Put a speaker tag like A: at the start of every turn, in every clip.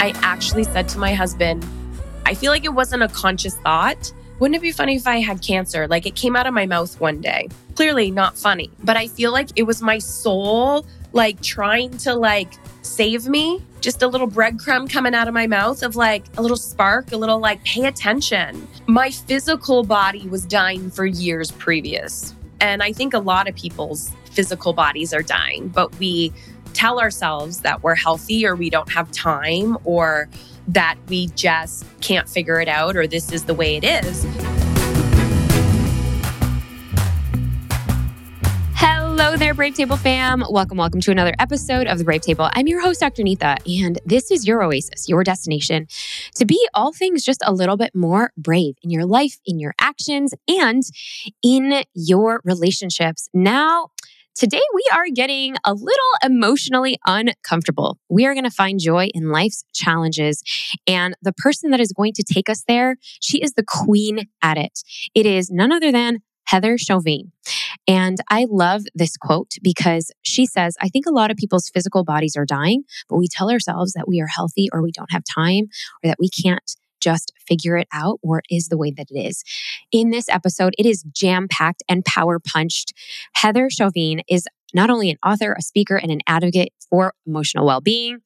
A: I actually said to my husband, I feel like it wasn't a conscious thought. Wouldn't it be funny if I had cancer? Like it came out of my mouth one day. Clearly not funny, but I feel like it was my soul like trying to like save me. Just a little breadcrumb coming out of my mouth of like a little spark, a little like pay attention. My physical body was dying for years previous. And I think a lot of people's physical bodies are dying, but we tell ourselves that we're healthy or we don't have time or that we just can't figure it out or this is the way it is.
B: Hello there, Brave Table fam. Welcome, welcome to another episode of the Brave Table. I'm your host, Dr. Neeta, and this is your oasis, your destination to be all things just a little bit more brave in your life, in your actions, and in your relationships. Now, Today, we are getting a little emotionally uncomfortable. We are going to find joy in life's challenges. And the person that is going to take us there, she is the queen at it. It is none other than Heather Chauvin. And I love this quote because she says, I think a lot of people's physical bodies are dying, but we tell ourselves that we are healthy or we don't have time or that we can't just figure it out or it is the way that it is. In this episode, it is jam packed and power punched. Heather Chauvin is not only an author, a speaker, and an advocate for emotional well being.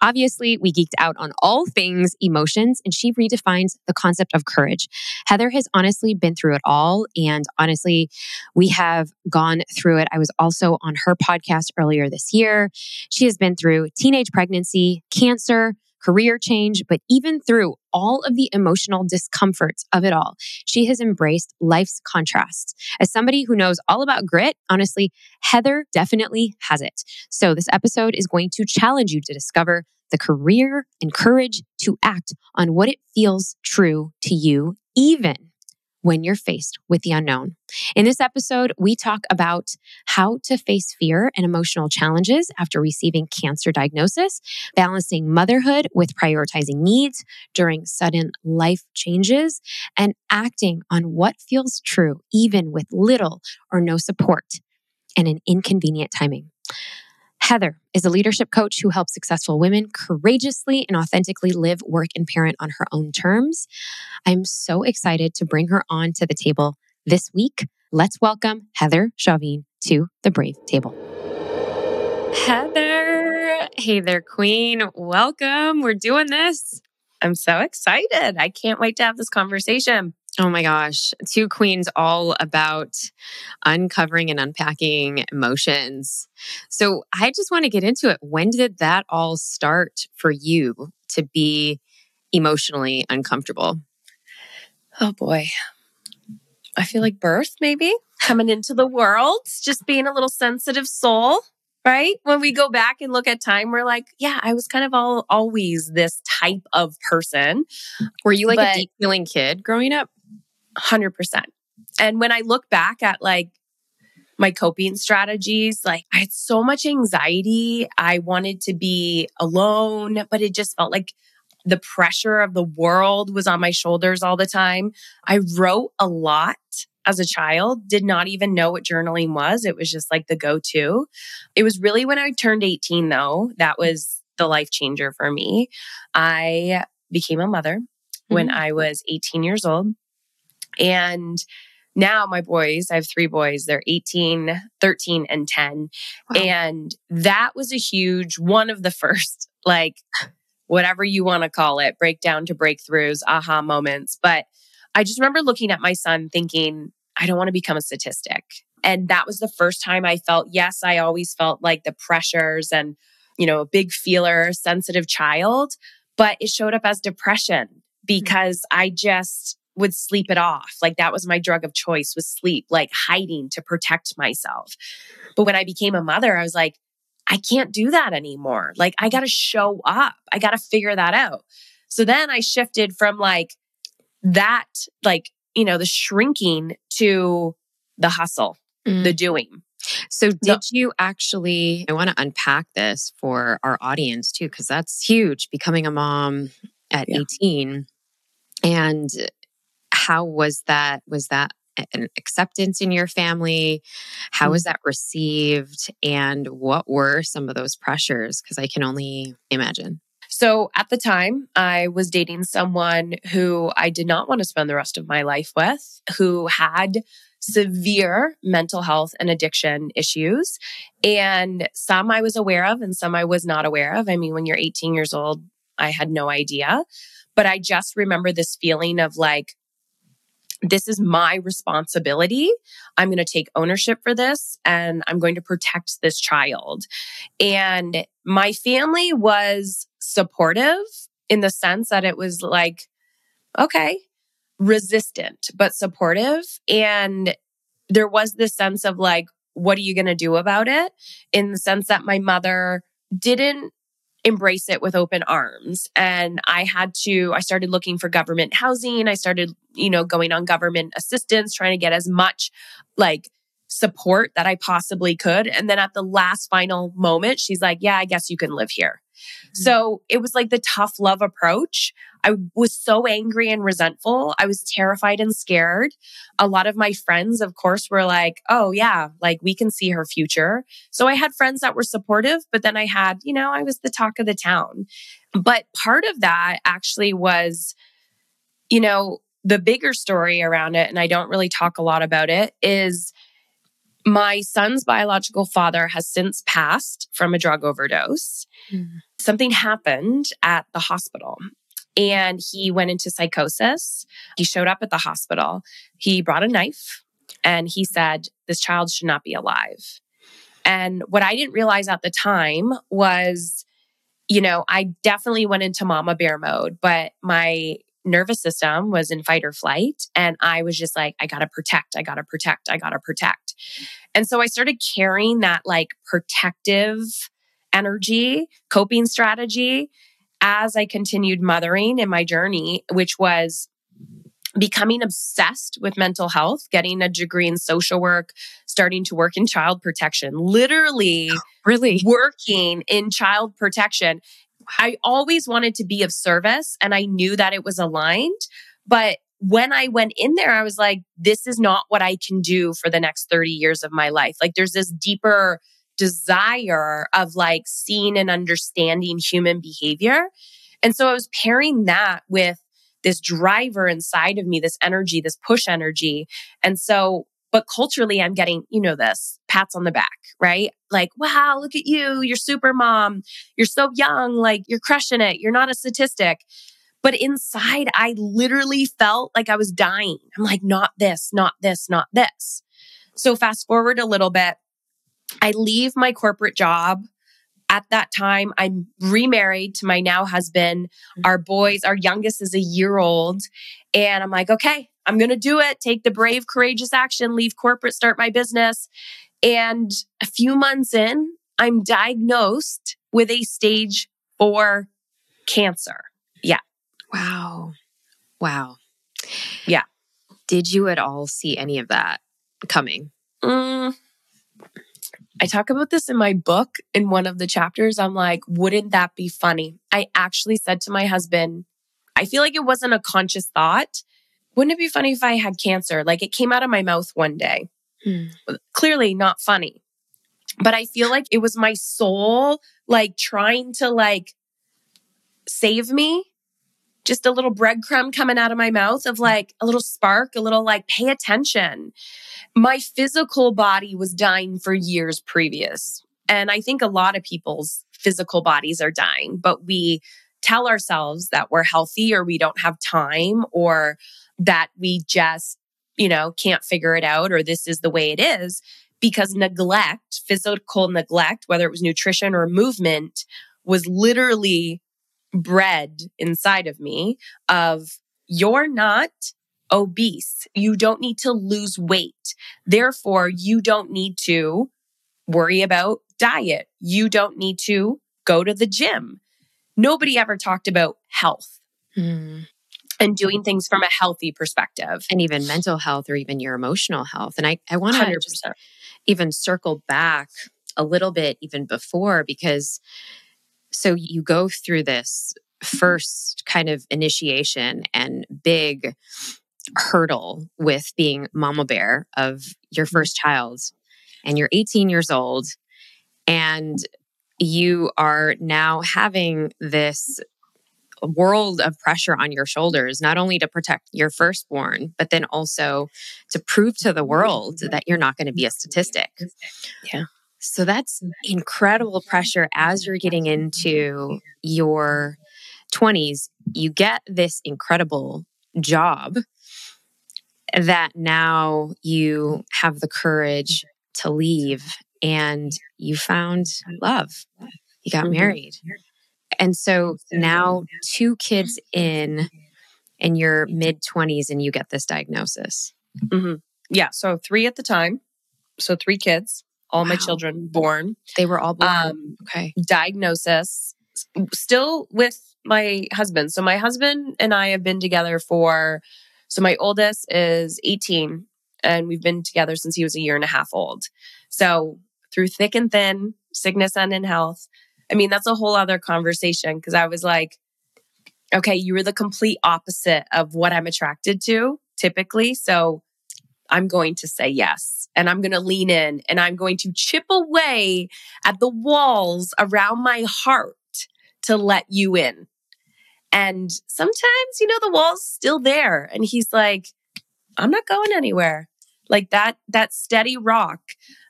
B: Obviously, we geeked out on all things emotions, and she redefines the concept of courage. Heather has honestly been through it all. And honestly, we have gone through it. I was also on her podcast earlier this year. She has been through teenage pregnancy, cancer, career change, but even through all of the emotional discomforts of it all, she has embraced life's contrasts. As somebody who knows all about grit, honestly, Heather definitely has it. So, this episode is going to challenge you to discover the career and courage to act on what it feels true to you, even when you're faced with the unknown. In this episode, we talk about how to face fear and emotional challenges after receiving cancer diagnosis, balancing motherhood with prioritizing needs during sudden life changes, and acting on what feels true even with little or no support and an inconvenient timing. Heather is a leadership coach who helps successful women courageously and authentically live, work, and parent on her own terms. I'm so excited to bring her on to the table this week. Let's welcome Heather Chauvin to the Brave Table. Heather, hey there, Queen. Welcome. We're doing this.
A: I'm so excited. I can't wait to have this conversation.
B: Oh my gosh. Two Queens all about uncovering and unpacking emotions. So I just want to get into it. When did that all start for you to be emotionally uncomfortable?
A: Oh boy. I feel like birth, maybe coming into the world, just being a little sensitive soul right? When we go back and look at time, we're like, yeah, I was kind of all always this type of person.
B: Were you like but, a deep feeling kid growing up?
A: 100%. And when I look back at like my coping strategies, like I had so much anxiety. I wanted to be alone, but it just felt like the pressure of the world was on my shoulders all the time. I wrote a lot as a child, did not even know what journaling was. It was just like the go to. It was really when I turned 18, though, that was the life changer for me. I became a mother mm-hmm. when I was 18 years old. And now my boys, I have three boys, they're 18, 13, and 10. Wow. And that was a huge one of the first, like, whatever you want to call it, breakdown to breakthroughs, aha moments. But I just remember looking at my son thinking, I don't want to become a statistic. And that was the first time I felt, yes, I always felt like the pressures and, you know, a big feeler, sensitive child, but it showed up as depression mm. because I just would sleep it off. Like that was my drug of choice was sleep, like hiding to protect myself. But when I became a mother, I was like, I can't do that anymore. Like I got to show up. I got to figure that out. So then I shifted from like that, like you know, the shrinking to the hustle, mm. the doing.
B: So, did no. you actually? I want to unpack this for our audience too, because that's huge becoming a mom at yeah. 18. And how was that? Was that an acceptance in your family? How was mm-hmm. that received? And what were some of those pressures? Because I can only imagine.
A: So at the time, I was dating someone who I did not want to spend the rest of my life with, who had severe mental health and addiction issues. And some I was aware of and some I was not aware of. I mean, when you're 18 years old, I had no idea. But I just remember this feeling of like, this is my responsibility. I'm going to take ownership for this and I'm going to protect this child. And my family was supportive in the sense that it was like, okay, resistant, but supportive. And there was this sense of like, what are you going to do about it? In the sense that my mother didn't embrace it with open arms. And I had to, I started looking for government housing. I started, you know, going on government assistance, trying to get as much like support that I possibly could. And then at the last final moment, she's like, yeah, I guess you can live here. Mm-hmm. So it was like the tough love approach. I was so angry and resentful. I was terrified and scared. A lot of my friends, of course, were like, oh, yeah, like we can see her future. So I had friends that were supportive, but then I had, you know, I was the talk of the town. But part of that actually was, you know, the bigger story around it, and I don't really talk a lot about it, is my son's biological father has since passed from a drug overdose. Mm. Something happened at the hospital and he went into psychosis. He showed up at the hospital. He brought a knife and he said, This child should not be alive. And what I didn't realize at the time was, you know, I definitely went into mama bear mode, but my nervous system was in fight or flight. And I was just like, I gotta protect, I gotta protect, I gotta protect. And so I started carrying that like protective energy, coping strategy as I continued mothering in my journey, which was becoming obsessed with mental health, getting a degree in social work, starting to work in child protection, literally
C: really
A: working in child protection. I always wanted to be of service and I knew that it was aligned. But when I went in there, I was like, this is not what I can do for the next 30 years of my life. Like, there's this deeper desire of like seeing and understanding human behavior. And so I was pairing that with this driver inside of me, this energy, this push energy. And so but culturally, I'm getting, you know, this pats on the back, right? Like, wow, look at you. You're super mom. You're so young. Like, you're crushing it. You're not a statistic. But inside, I literally felt like I was dying. I'm like, not this, not this, not this. So, fast forward a little bit, I leave my corporate job. At that time, I'm remarried to my now husband. Mm-hmm. Our boys, our youngest is a year old. And I'm like, okay, I'm going to do it, take the brave, courageous action, leave corporate, start my business. And a few months in, I'm diagnosed with a stage four cancer. Yeah.
C: Wow. Wow.
A: Yeah.
C: Did you at all see any of that coming?
A: Mm, I talk about this in my book in one of the chapters. I'm like, wouldn't that be funny? I actually said to my husband, I feel like it wasn't a conscious thought, wouldn't it be funny if I had cancer? Like it came out of my mouth one day. Hmm. Clearly not funny. But I feel like it was my soul like trying to like save me. Just a little breadcrumb coming out of my mouth of like a little spark, a little like pay attention. My physical body was dying for years previous. And I think a lot of people's physical bodies are dying, but we tell ourselves that we're healthy or we don't have time or that we just, you know, can't figure it out or this is the way it is because neglect, physical neglect, whether it was nutrition or movement, was literally bred inside of me of you're not obese. You don't need to lose weight. Therefore, you don't need to worry about diet. You don't need to go to the gym. Nobody ever talked about health. Mm and doing things from a healthy perspective.
C: And even mental health or even your emotional health. And I, I want to even circle back a little bit even before because so you go through this first kind of initiation and big hurdle with being mama bear of your mm-hmm. first child and you're 18 years old and
B: you are now having this world of pressure on your shoulders, not only to protect your firstborn, but then also to prove to the world that you're not going to be a statistic.
A: Yeah.
B: So that's incredible pressure as you're getting into your 20s. You get this incredible job that now you have the courage to leave and you found love. You got
A: Mhm.
B: married. And so now, two kids in, in your mid 20s, and you get this diagnosis.
A: Yeah. So three at the time. So three kids, all my children born.
B: They were all born.
A: Um,
B: okay.
A: diagnosis still with my husband. So my husband and I have been together for so my oldest is 18 and we've been together since he was a year and a half old. So through thick and thin, sickness and in health. I mean, that's a whole other conversation because I was like, okay, you were the complete opposite of what I'm attracted to typically. So I'm going to say yes and I'm going to lean in and I'm going to chip away at the walls around my heart to let you in. And sometimes, you know, the wall's still there. And he's like, I'm not going anywhere. Like that, that steady rock.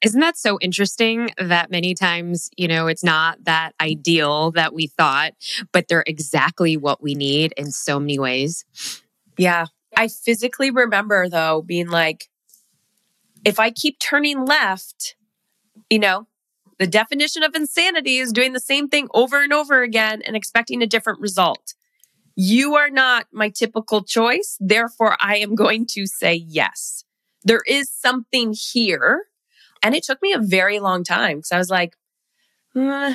B: Isn't that so interesting that many times, you know, it's not that ideal that we thought, but they're exactly what we need in so many ways?
A: Yeah. I physically remember though being like, if I keep turning left, you know, the definition of insanity is doing the same thing over and over again and expecting a different result. You are not my typical choice. Therefore, I am going to say yes. There is something here. And it took me a very long time because I was like, "Hmm,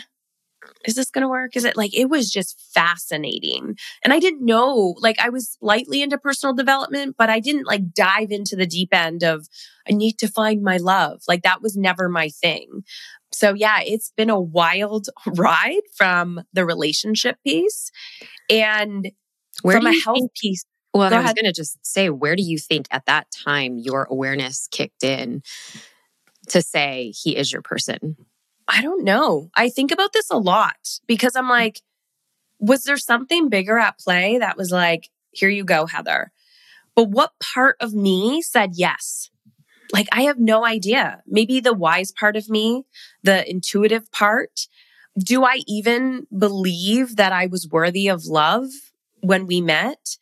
A: is this going to work? Is it like, it was just fascinating. And I didn't know, like, I was lightly into personal development, but I didn't like dive into the deep end of, I need to find my love. Like, that was never my thing. So, yeah, it's been a wild ride from the relationship piece and
B: Where
A: from a health
B: think-
A: piece.
B: Well,
A: Go
B: I was going to just say, where do you think at that time your awareness kicked in to say he is your person?
A: I don't know. I think about this a lot because I'm like, was there something bigger at play that was like, here you go, Heather? But what part of me said yes? Like, I have no idea. Maybe the wise part of me, the intuitive part. Do I even believe that I was worthy of love when we met?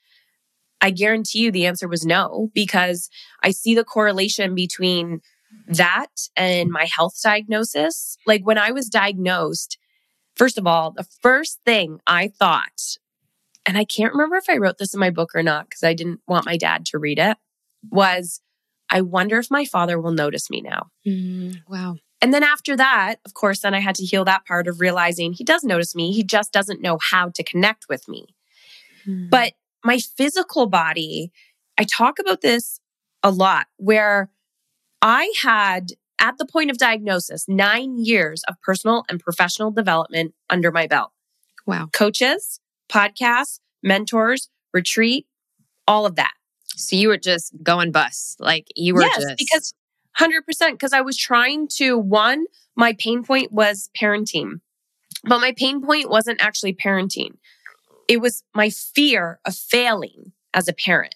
A: I guarantee you the answer was no, because I see the correlation between that and my health diagnosis. Like when I was diagnosed, first of all, the first thing I thought, and I can't remember if I wrote this in my book or not because I didn't want my dad to read it, was I wonder if my father will notice me now. Mm-hmm.
B: wow.
A: And then after that, of course, then I had to heal that part of realizing he does notice me. He just doesn't know how to connect with me. Hmm. But my physical body, I talk about this a lot where I had at the point of diagnosis, nine years of personal and professional development under my belt.
B: wow.
A: Coaches, podcasts, mentors, retreat, all of that.
B: So you were just going bust. Like you were
A: yes,
B: just.
A: because 100% because I was trying to one, my pain point was parenting. But my pain point wasn't actually parenting. It was my fear of failing as a parent.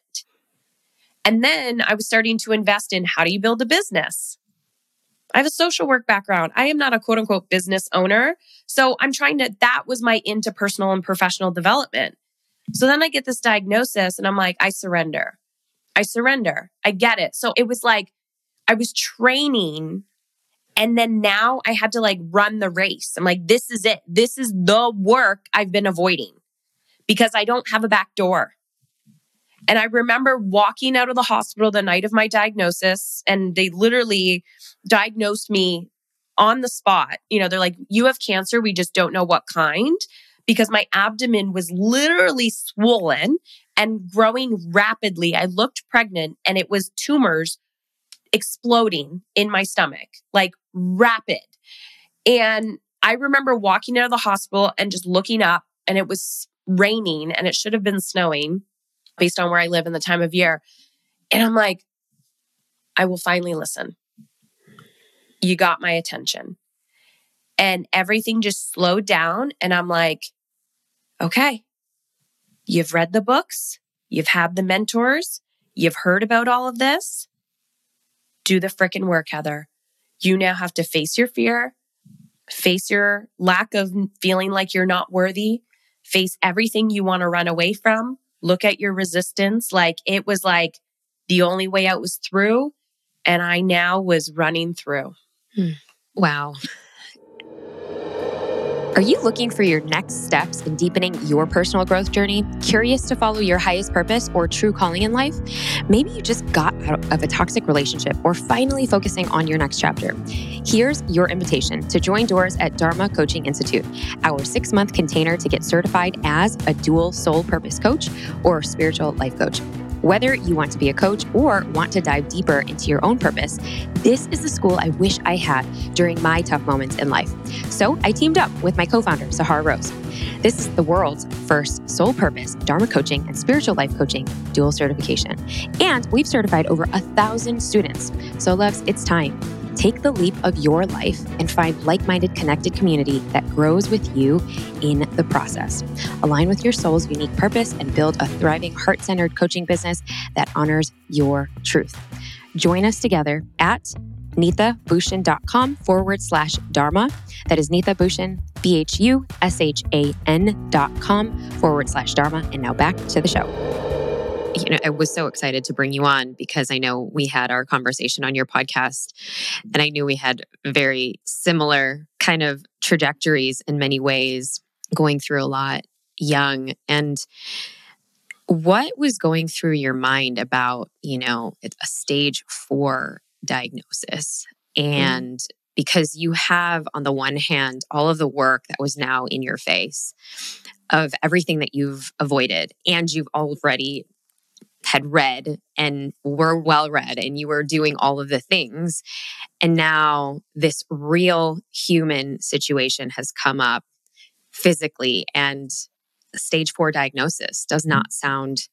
A: And then I was starting to invest in how do you build a business? I have a social work background. I am not a quote unquote business owner. So I'm trying to, that was my into personal and professional development. So then I get this diagnosis and I'm like, I surrender. I surrender. I get it. So it was like I was training and then now I had to like run the race. I'm like, this is it. This is the work I've been avoiding because I don't have a back door. And I remember walking out of the hospital the night of my diagnosis, and they literally diagnosed me on the spot. You know, they're like, you have cancer. We just don't know what kind because my abdomen was literally swollen and growing rapidly. I looked pregnant and it was tumors exploding in my stomach, like rapid. And I remember walking out of the hospital and just looking up, and it was raining and it should have been snowing based on where I live and the time of year. And I'm like, I will finally listen. You got my attention. and everything just slowed down. And I'm like, okay, you've read the books, you've had the mentors, you've heard about all of this. Do the freaking work, Heather. You now have to face your fear, face your lack of feeling like you're not worthy, face everything you want to run away from, look at your resistance. Like it was like the only way out was through. And I now was running through.
C: Hmm. Wow. Are you looking for your next steps in deepening your personal growth journey? Curious to follow your highest purpose or true calling in life? Maybe you just got out of a toxic relationship or finally focusing on your next chapter. Here's your invitation to join doors at Dharma Coaching Institute, our six month container to get certified as a dual soul purpose coach or spiritual life coach. Whether you want to be a coach or want to dive deeper into your own purpose, this is the school I wish I had during my tough moments in life. So I teamed up with my co founder, Sahara Rose. This is the world's first soul purpose, Dharma coaching, and spiritual life coaching dual certification. And we've certified over a thousand students. So, loves, it's time. Take the leap of your life and find like minded, connected community that grows with you in the process. Align with your soul's unique purpose and build a thriving, heart centered coaching business that honors your truth. Join us together at neetabhushan.com forward slash dharma. That is Neeta Bhushan, B H U S H A N dot com forward slash dharma. And now back to the show
B: you know, I was so excited to bring you on because I know we had our conversation on your podcast and I knew we had very similar kind of trajectories in many ways, going through a lot young. And what was going through your mind about, you know, a stage four diagnosis? Mm-hmm. And mm. because you have, on the one hand, all of the work that was now in your face of everything that you've avoided, and you've already had read and were well read and you were doing all of the things. And now this real human situation has come up physically and stage four diagnosis does mm-hmm. not sound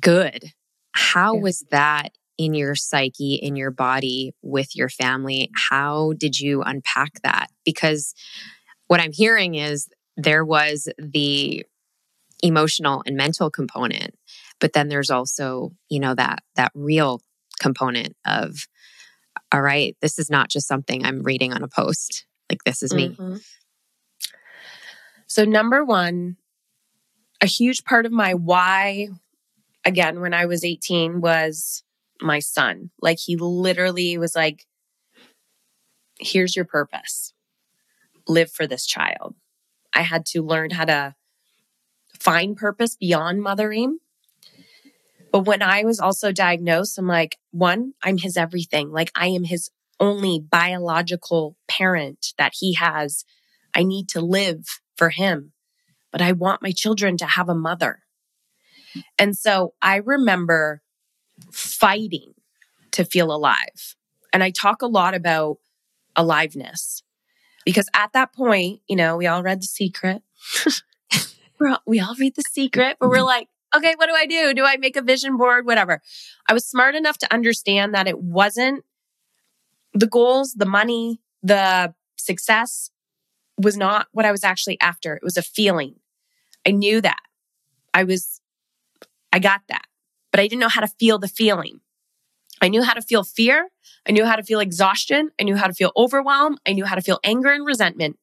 B: good. How yeah. was that in your psyche, in your body, with your family? How did you unpack that? Because what I'm hearing is there was the emotional and mental component but then there's also you know that that real component of all right this is not just something i'm reading on a post like this is me. Mm-hmm.
A: so number one a huge part of my why again when i was 18 was my son. Like he literally was like here's your purpose. Live for this child. I had to learn how to find purpose beyond mothering but when I was also diagnosed, I'm like, one, I'm his everything. Like I am his only biological parent that he has. I need to live for him, but I want my children to have a mother. And so I remember fighting to feel alive. And I talk a lot about aliveness because at that point, you know, we all read The Secret. we all read The Secret, but we're mm-hmm. like, okay, what do I do? Do I make a vision board? Whatever. I was smart enough to understand that it wasn't the goals, the money, the success was not what I was actually after. It was a feeling. I knew that. I was, I got that, but I didn't know how to feel the feeling. I knew how to feel fear. I knew how to feel exhaustion. I knew how to feel overwhelm. I knew how to feel anger and resentment.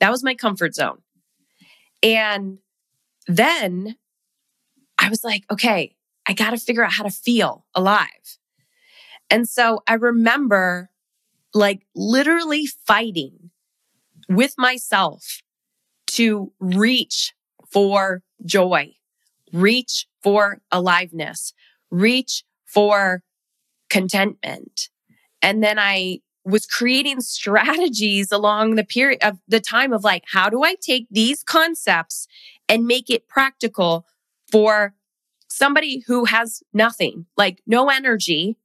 A: That was my comfort zone. And then I was like, okay, I got to figure out how to feel alive. And so I remember like literally fighting with myself to reach for joy, reach for aliveness, reach for contentment. And then I was creating strategies along the period of the time of like, how do I take these concepts and make it practical for somebody who has nothing, like no energy,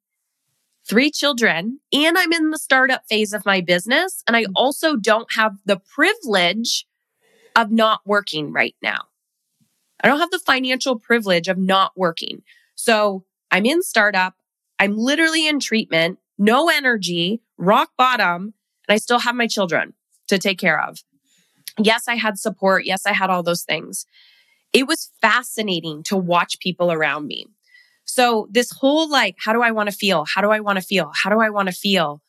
A: three children, and I'm in the startup phase of my business. And I mm. also don't have the privilege of not working right now. I don't have the financial privilege of not working. So I'm in startup. I'm literally in treatment, no energy, rock bottom, and I still have my children. to take care of. Yes, I had support. Yes, I had all those things. It was fascinating to watch people around me. So, this whole like, how do I want to feel? How do I want to feel? How do I want to feel?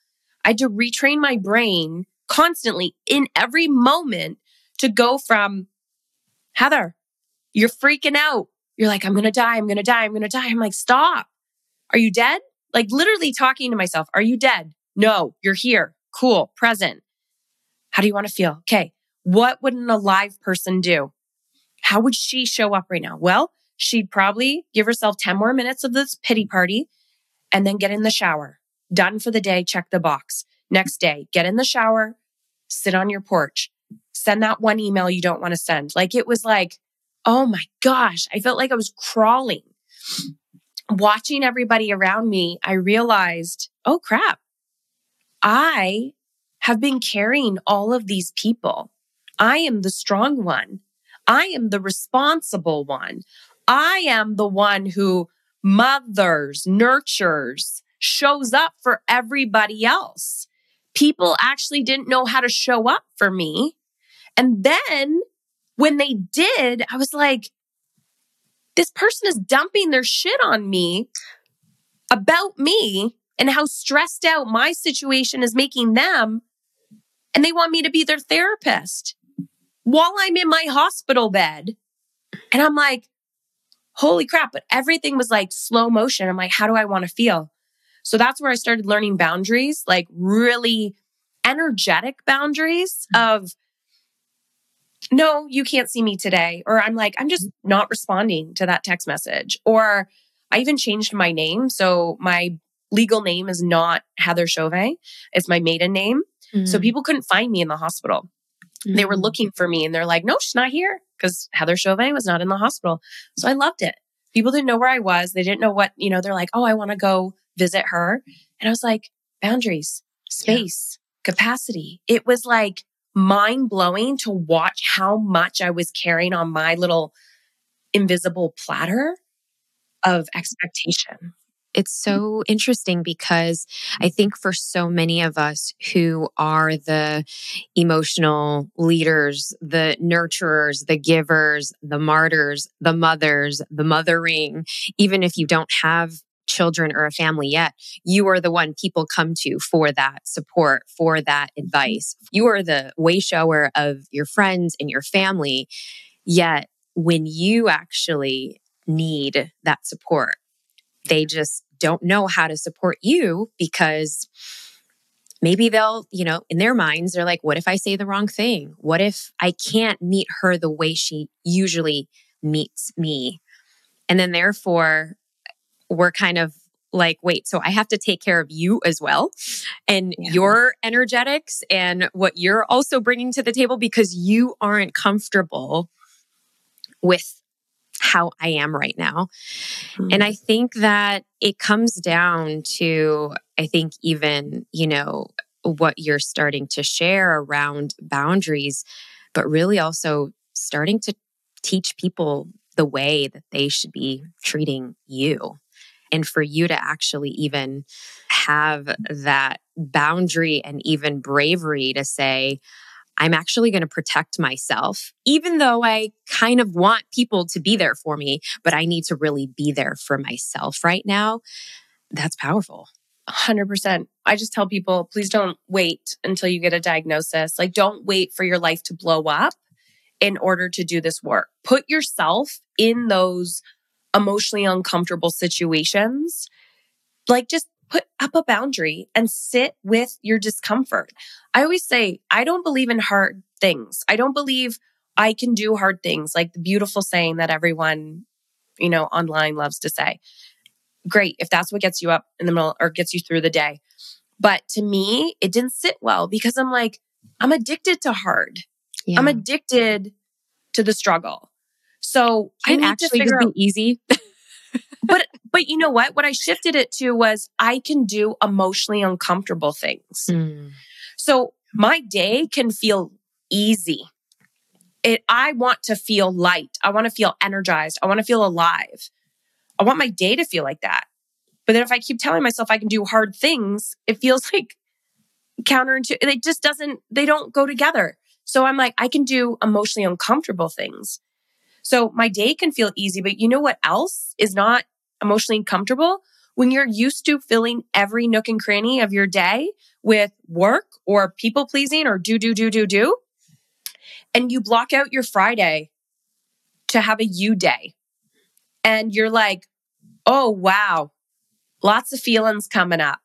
A: I had to retrain my brain constantly in every moment to go from Heather, you're freaking out. You're like, I'm going to die. I'm going to die. I'm going to die. I'm like, stop. Are you dead? Like literally talking to myself. Are you dead? No, you're here. Cool. Present. How do you want to feel? Okay. What would an alive person do? How would she show up right now? Well, she'd probably give herself 10 more minutes of this pity party and then get in the shower. Done for the day. Check the box. Next day, get in the shower, sit on your porch, send that one email you don't want to send. Like it was like, oh my gosh, I felt like I was crawling. Watching everybody around me, I realized, oh crap, I have been carrying all of these people. I am the strong one. I am the responsible one. I am the one who mothers, nurtures, shows up for everybody else. People actually didn't know how to show up for me. And then when they did, I was like, this person is dumping their shit on me about me and how stressed out my situation is making them. And they want me to be their therapist while I'm in my hospital bed. And I'm like, holy crap. But everything was like slow motion. I'm like, how do I want to feel? So that's where I started learning boundaries, like really energetic boundaries of, no, you can't see me today. Or I'm like, I'm just not responding to that text message. Or I even changed my name. So my legal name is not Heather Chauvin, it's my maiden name. Mm-hmm. So mm. people couldn't find me in the hospital. Mm-hmm. They were mm. looking for me and they're like, no, she's not here because Heather Chauvin was not in the hospital. So I loved it. People didn't know where I was. They didn't know what, you know, they're like, oh, I want to go visit her. And I was like, boundaries, space, yeah. capacity. It was like mind blowing to watch how much I was carrying on my little invisible platter of expectation.
B: It's mm. so interesting because I mm. think for so many of us who are the emotional leaders, the nurturers, the givers, the martyrs, the mothers, the mothering, even if you don't have children or a family yet, you are the one people come to for that support, for that mm-hmm. advice. You are the way shower of your friends and your family. Yet when you actually need that support, they just don't know how to support you because maybe they'll, you know, in their minds, they're like, what if I say the wrong thing? What if I can't meet her the way she usually meets me? And then therefore, we're kind of like, wait, so I have to take care of you as well and yeah. your energetics and what you're also bringing to the table because you aren't comfortable with how I am right now. Mm-hmm. And I think that it comes down to, I think, even, you know, what you're starting to share around boundaries, but really also starting to teach people the way that they should be treating you and for you to actually even have that boundary and even bravery to say, I'm actually going to protect myself, even though I kind of want people to be there for me, but I need to really be there for myself right now. That's powerful.
A: 100%. I just tell people, please don't wait until you get a diagnosis. Like, don't wait for your life to blow up in order to do this work. Put yourself in those emotionally uncomfortable situations, like just put up a boundary and sit with your discomfort. I always say, I don't believe in hard things. I don't believe I can do hard things, like the beautiful saying that everyone, you know, online loves to say. Great if that's what gets you up in the middle or gets you through the day. But to me, it didn't sit well because I'm like, I'm addicted to hard. Yeah. I'm addicted to the struggle. So
B: I need actually to figure out
A: easy. but but you know what? What I shifted it to was I can do emotionally uncomfortable things. Mm. So my day can feel easy. It I want to feel light. I want to feel energized. I want to feel alive. I want my day to feel like that. But then if I keep telling myself I can do hard things, it feels like counterintuitive. It just doesn't, they don't go together. So I'm like, I can do emotionally uncomfortable things. So my day can feel easy, but you know what else is not emotionally comfortable? When you're used to filling every nook and cranny of your day with work or people pleasing or do, do, do, do, do, and you block out your Friday to have a you day. And you're like, oh, wow, lots of feelings coming up.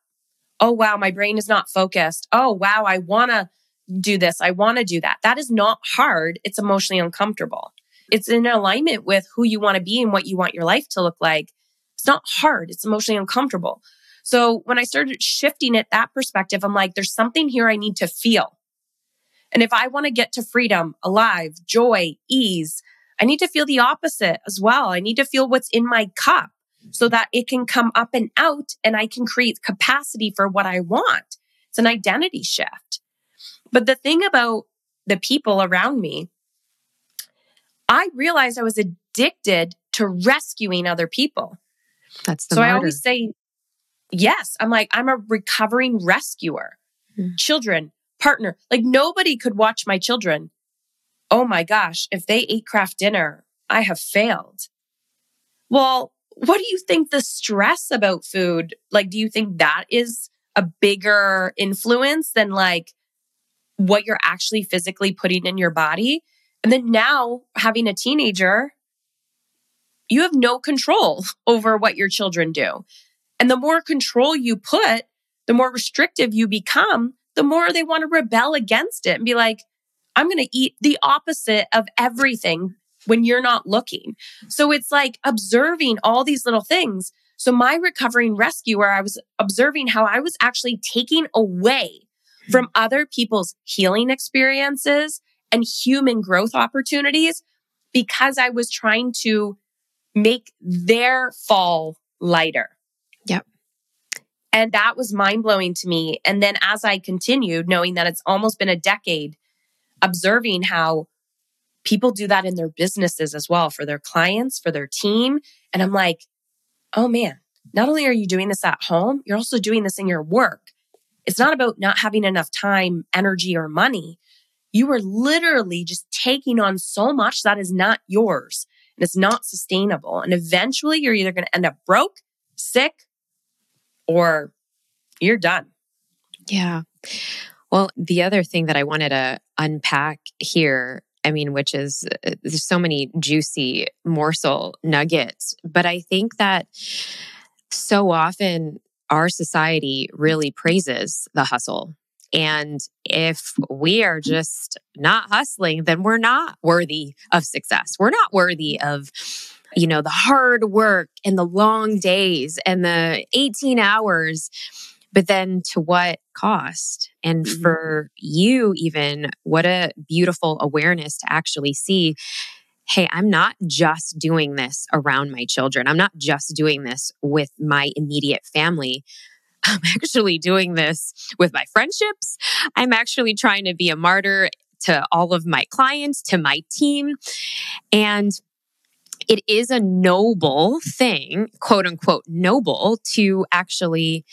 A: Oh, wow, my brain is not focused. Oh, wow, I want to do this. I want to do that. That is not hard. It's emotionally uncomfortable. It's in alignment with who you want to be and what you want your life to look like. It's not hard. It's emotionally uncomfortable. So when I started shifting it that perspective, I'm like, there's something here I need to feel. And if I want to get to freedom, alive, joy, ease, I need to feel the opposite as well. I need to feel what's in my cup so that it can come up and out and I can create capacity for what I want. It's an identity shift. But the thing about the people around me, I realized I was addicted to rescuing other people.
B: That's the
A: so
B: martyr.
A: I always say, yes, I'm like, I'm a recovering rescuer.
B: Hmm.
A: Children, partner, like nobody could watch my children. Oh my gosh, if they ate Kraft Dinner, I have failed. Well, what do you think the stress about food, like, do you think that is a bigger influence than like what you're actually physically putting in your body? And then now having a teenager, you have no control over what your children do. And the more control you put, the more restrictive you become, the more they want to rebel against it and be like, I'm going to eat the opposite of everything when you're not looking. So it's like observing all these little things. So my recovering rescuer, I was observing how I was actually taking away from hmm. other people's healing experiences and human growth opportunities because I was trying to make their fall lighter.
B: Yep.
A: And that was mind blowing to me. And then as I continued, knowing that it's almost been a decade, observing how people do that in their businesses as well for their clients, for their team. And I'm like, oh man, not only are you doing this at home, you're also doing this in your work. It's not about not having enough time, energy, or money. You are literally just taking on so much that is not yours and it's not sustainable. And eventually you're either going to end up broke, sick, or you're done.
B: Yeah. Well, the other thing that I wanted to unpack here, I mean, which is uh, there's so many juicy morsel nuggets, but I think that so often our society really praises the hustle. And if we are just not hustling, then we're not worthy of success. We're not worthy of you know, the hard work and the long days and the 18 hours, but then to what cost? And
A: Mhm.
B: for you, even, what a beautiful awareness to actually see hey, I'm not just doing this around my children. I'm not just doing this with my immediate family. I'm actually doing this with my friendships. I'm actually trying to be a martyr to all of my clients, to my team. And it is a noble thing, quote unquote, noble to actually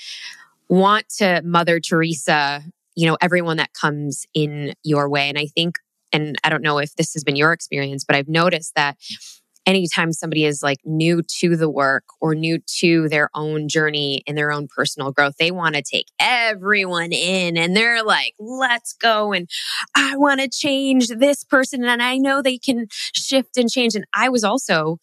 B: want to Mother Teresa, you know, everyone that comes in your way. And I think, and I don't know if this has been your experience, but I've noticed that anytime somebody is like new to the work or new to their own journey and their own personal growth, they want to take everyone in and they're like, let's go. And I want to change this person. And I know they can shift and change. And I was also,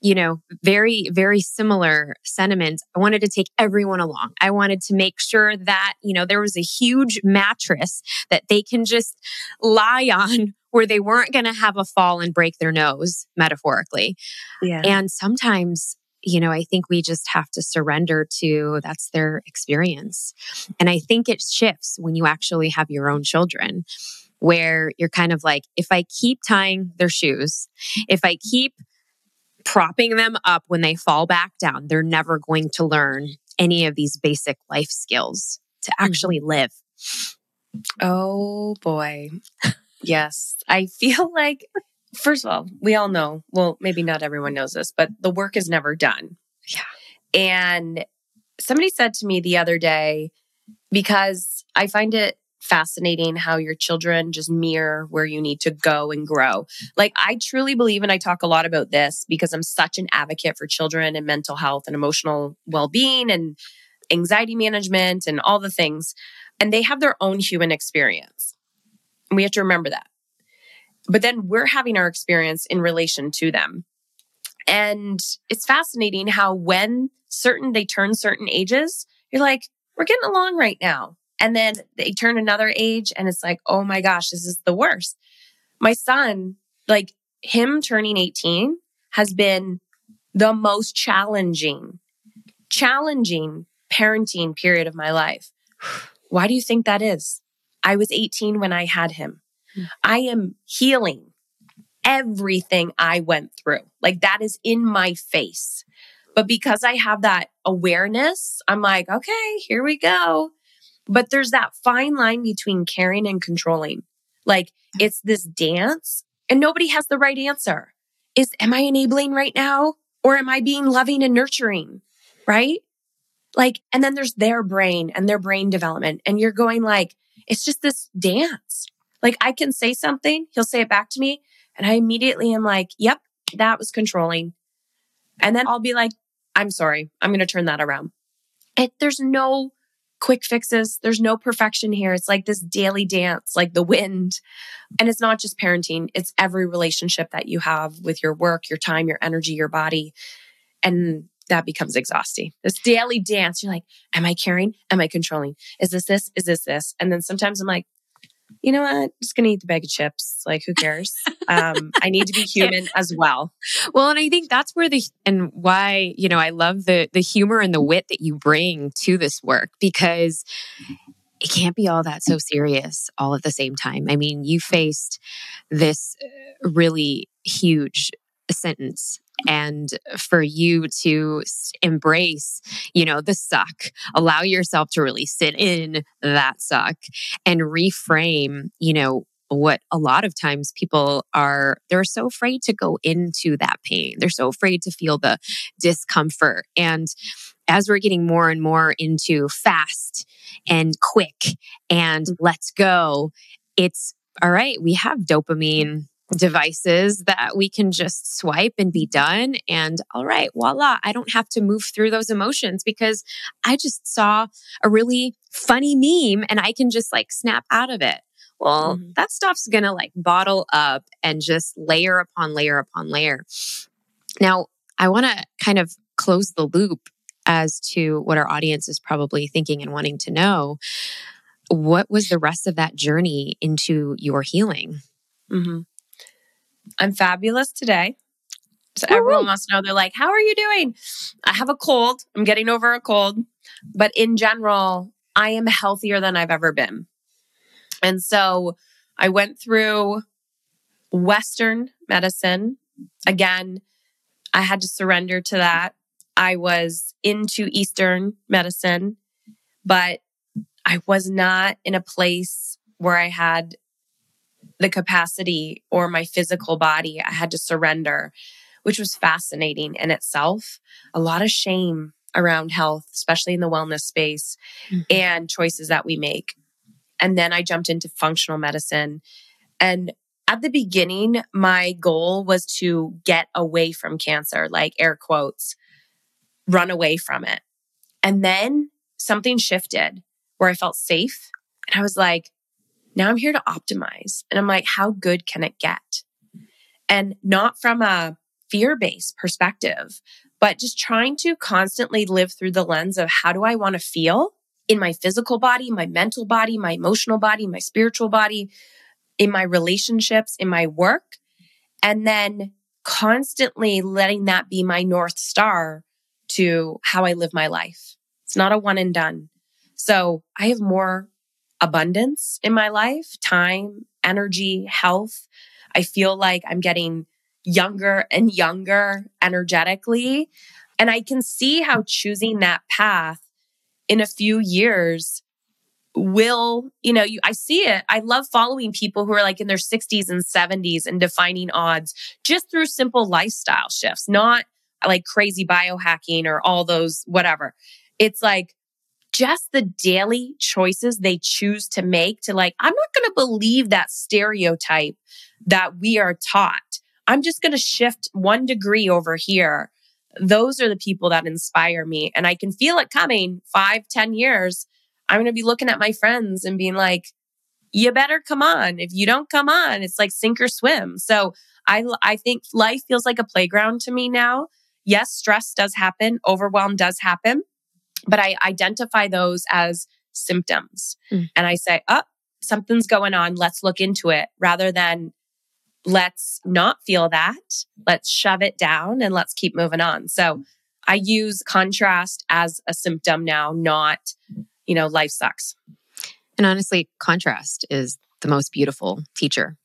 B: you know, very, very similar sentiments. I wanted to take everyone along. I wanted to make sure that, you know, there was a huge mattress that they can just lie on where they weren't going to have a fall and break their nose, metaphorically.
A: Yeah.
B: And sometimes, you know, I think we just have to surrender to that's their experience. And I think it shifts when you actually have your own children, where you're kind of like, if I keep tying their shoes, if I keep propping them up when they fall back down, they're never going to learn any of these basic life skills to actually mm-hmm. live.
A: Oh boy. Yes. I feel like, first of all, we all know, well, maybe not everyone knows this, but the work is never done.
B: Yeah.
A: And somebody said to me the other day, because I find it fascinating how your children just mirror where you need to go and grow. Like, I truly believe, and I talk a lot about this because I'm such an advocate for children and mental health and emotional well being and anxiety management and all the things. And they have their own human experience. And we have to remember that. But then we're having our experience in relation to them. And it's fascinating how when certain they turn certain ages, you're like, we're getting along right now. And then they turn another age and it's like, oh my gosh, this is the worst. My son, like him turning 18 has been the most challenging, challenging parenting period of my life. Why do you think that is? I was 18 when I had him. Hmm. I am healing everything I went through. Like that is in my face. But because I have that awareness, I'm like, okay, here we go. But there's that fine line between caring and controlling. Like it's this dance and nobody has the right answer. Is, am I enabling right now? Or am I being loving and nurturing? Right? Like, and then there's their brain and their brain development. And you're going like, it's just this dance. Like I can say something, he'll say it back to me. And I immediately am like, yep, that was controlling. And then I'll be like, I'm sorry. I'm going to turn that around. It, there's no quick fixes. There's no perfection here. It's like this daily dance, like the wind. And it's not just parenting, it's every relationship that you have with your work, your time, your energy, your body. And that becomes exhausting. This daily dance, you're like, am I caring? Am I controlling? Is this this? Is this this? And then sometimes I'm like, you know what? I'm just gonna eat the bag of chips. Like, who cares? Um, I need to be human as well.
B: Well, and I think that's where the and why you know I love the the humor and the wit that you bring to this work because it can't be all that so serious all at the same time. I mean, you faced this uh, really huge sentence and for you to embrace, you know, the suck, allow yourself to really sit in that suck and reframe, you know, what a lot of times people are they're so afraid to go into that pain. They're so afraid to feel the discomfort. And as we're getting more and more into fast and quick and let's go it's all right we have dopamine devices that we can just swipe and be done. And all right, voila, I don't have to move through those emotions because I just saw a really funny meme and I can just like snap out of it. Well, mm-hmm. that stuff's gonna like bottle up and just layer upon layer upon layer. Now, I wanna kind of close the loop as to what our audience is probably thinking and wanting to know. What was the rest of that journey into your healing?
A: Mm-hmm. I'm fabulous today. So everyone wants to know, they're like, How are you doing? I have a cold. I'm getting over a cold. But in general, I am healthier than I've ever been. And so I went through Western medicine. Again, I had to surrender to that. I was into Eastern medicine, but I was not in a place where I had the capacity or my physical body. I had to surrender, which was fascinating in itself. A lot of shame around health, especially in the wellness space mm-hmm. and choices that we make. And then I jumped into functional medicine. And at the beginning, my goal was to get away from cancer, like air quotes, run away from it. And then something shifted where I felt safe. And I was like, now I'm here to optimize. And I'm like, how good can it get? And not from a fear based perspective, but just trying to constantly live through the lens of how do I want to feel in my physical body, my mental body, my emotional body, my spiritual body, in my relationships, in my work. And then constantly letting that be my North Star to how I live my life. It's not a one and done. So I have more abundance in my life time, energy, health. I feel like I'm getting younger and younger energetically. And I can see how choosing that path in a few years will, you know, you, I see it. I love following people who are like in their 60s and 70s and defining odds just through simple lifestyle shifts, not like crazy biohacking or all those, whatever. It's like just the daily choices they choose to make to like, I'm not going to believe that stereotype that we are taught. I'm just going to shift one degree over here. Those are the people that inspire me. And I can feel it coming five, ten years. I'm going to be looking at my friends and being like, you better come on. If you don't come on, it's like sink or swim. So I, I think life feels like a playground to me now. Yes, stress does happen, overwhelm does happen, but I identify those as symptoms. Mm. And I say, oh, something's going on. Let's look into it rather than let's not feel that. Let's shove it down and let's keep moving on. So I use contrast as a symptom now, not, you know, life sucks.
B: And honestly, contrast is the most beautiful teacher.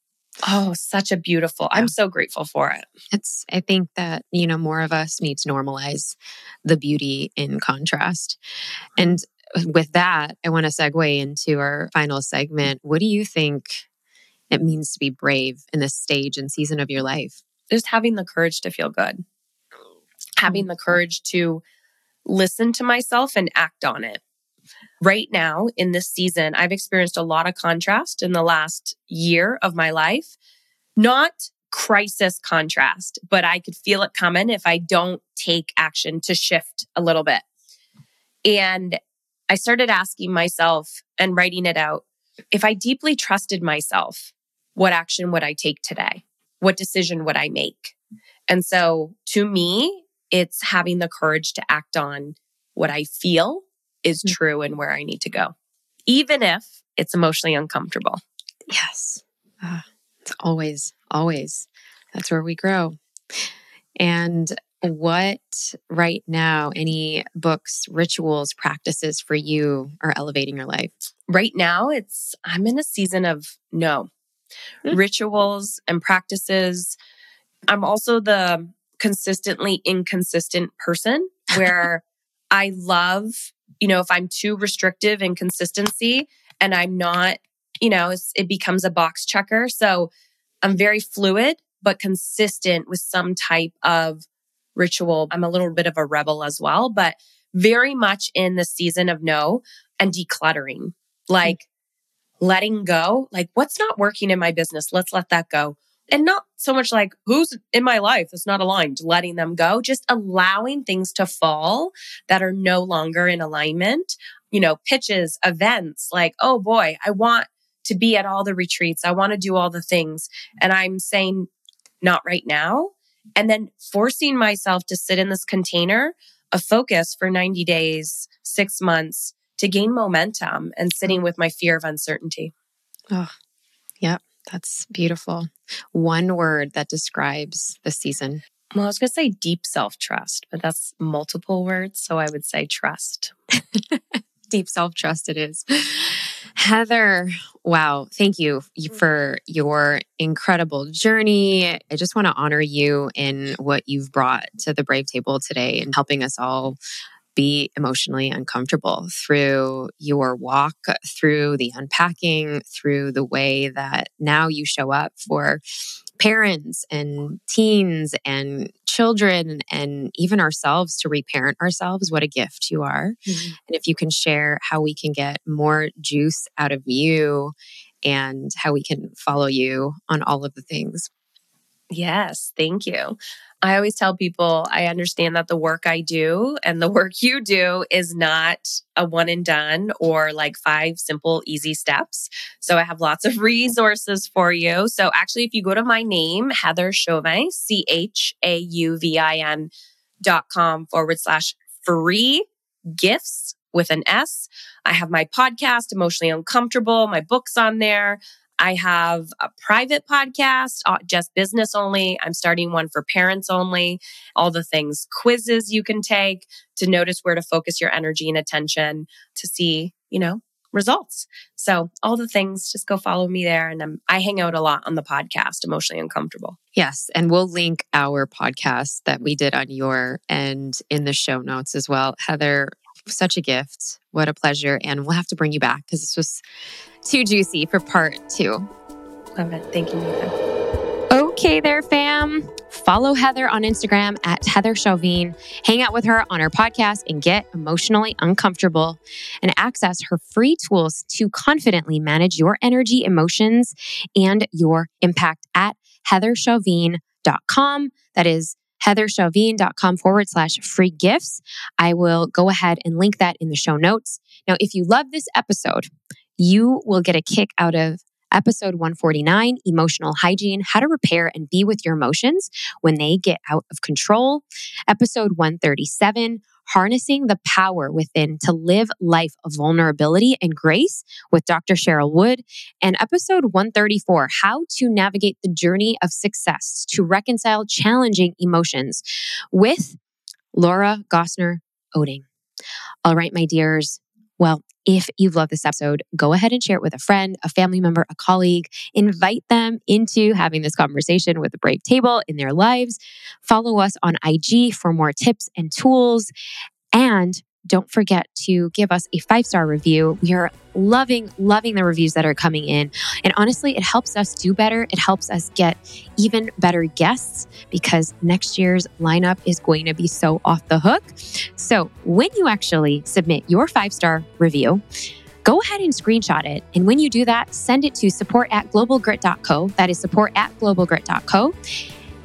A: Oh, such a beautiful. Yeah. I'm so grateful for it.
B: It's I think that, you know, more of us need to normalize the beauty in contrast. And with that, I want to segue into our final segment. What do you think it means to be brave in this stage and season of your life?
A: Just having the courage to feel good. Having mm. the courage to listen to myself and act on it right now in this season, I've experienced a lot of contrast in the last year of my life. Not crisis contrast, but I could feel it coming if I don't take action to shift a little bit. And I started asking myself and writing it out if I deeply trusted myself, what action would I take today? What decision would I make? And so to me, it's having the courage to act on what I feel is mm. true and where I need to go, even if it's emotionally uncomfortable.
B: Yes. Uh, it's always, always. That's where we grow. And what right now, any books, rituals, practices for you are elevating your life?
A: Right now, it's, I'm in a season of no mm-hmm. rituals and practices. I'm also the consistently inconsistent person where I love you know, if I'm too restrictive in consistency and I'm not, you know, it becomes a box checker. So I'm very fluid, but consistent with some type of ritual. I'm a little bit of a rebel as well, but very much in the season of no and decluttering, like mm-hmm. letting go, like what's not working in my business. Let's let that go and not so much like who's in my life that's not aligned, letting them go, just allowing things to fall that are no longer in alignment. You know, pitches, events like, oh boy, I want to be at all the retreats. I want to do all the things. And I'm saying, not right now. And then forcing myself to sit in this container of focus for 90 days, six months to gain momentum and sitting with my fear of uncertainty.
B: Oh, yeah. That's beautiful. One word that describes the season.
A: Well, I was going to say deep self trust, but that's multiple words. So I would say trust.
B: deep self trust, it is. Heather, wow. Thank you for your incredible journey. I just want to honor you in what you've brought to the Brave Table today and helping us all be emotionally uncomfortable through your walk, through the unpacking, through the way that now you show up for parents and teens and children and even ourselves to reparent ourselves. What a gift you are. Mm-hmm. And if you can share how we can get more juice out of you and how we can follow you on all of the things.
A: Yes, thank you. I always tell people I understand that the work I do and the work you do is not a one and done or like five simple, easy steps. So I have lots of resources for you. So actually, if you go to my name, Heather Chauvin, C H A U V I N dot com forward slash free gifts with an S. I have my podcast, Emotionally Uncomfortable, my books on there. I have a private podcast, uh, just business only. I'm starting one for parents only. All the things, quizzes you can take to notice where to focus your energy and attention to see, you know, results. So all the things, just go follow me there. And I'm, I hang out a lot on the podcast, Emotionally Uncomfortable.
B: Yes. And we'll link our podcast that we did on your end in the show notes as well. Heather, such a gift. What a pleasure. And we'll have to bring you back because this was too juicy for part two.
A: Love it. Thank you, Nathan.
B: Okay, there, fam. Follow Heather on Instagram at Heather Chauvin. Hang out with her on her podcast and get emotionally uncomfortable and access her free tools to confidently manage your energy, emotions, and your impact at heatherchauvin.com. That is heatherchauvin.com forward slash free gifts. I will go ahead and link that in the show notes. Now, if you love this episode, you will get a kick out of episode 149 Emotional Hygiene How to Repair and Be with Your Emotions When They Get Out of Control. Episode 137 Harnessing the Power Within to Live Life of Vulnerability and Grace with Dr. Cheryl Wood. And episode 134 How to Navigate the Journey of Success to Reconcile Challenging Emotions with Laura Gassner Otting. All right, my dears. Well, if you've loved this episode, go ahead and share it with a friend, a family member, a colleague. Invite them into having this conversation with the Brave Table in their lives. Follow us on IG for more tips and tools. And don't forget to give us a five star review. We are loving, loving the reviews that are coming in. And honestly, it helps us do better. It helps us get even better guests because next year's lineup is going to be so off the hook. So when you actually submit your five star review, go ahead and screenshot it. And when you do that, send it to support at globalgrit.co. That is support at globalgrit.co.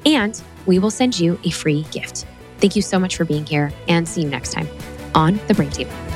B: And we will send you a free gift. Thank you so much for being here and see you next time on the Brave Table.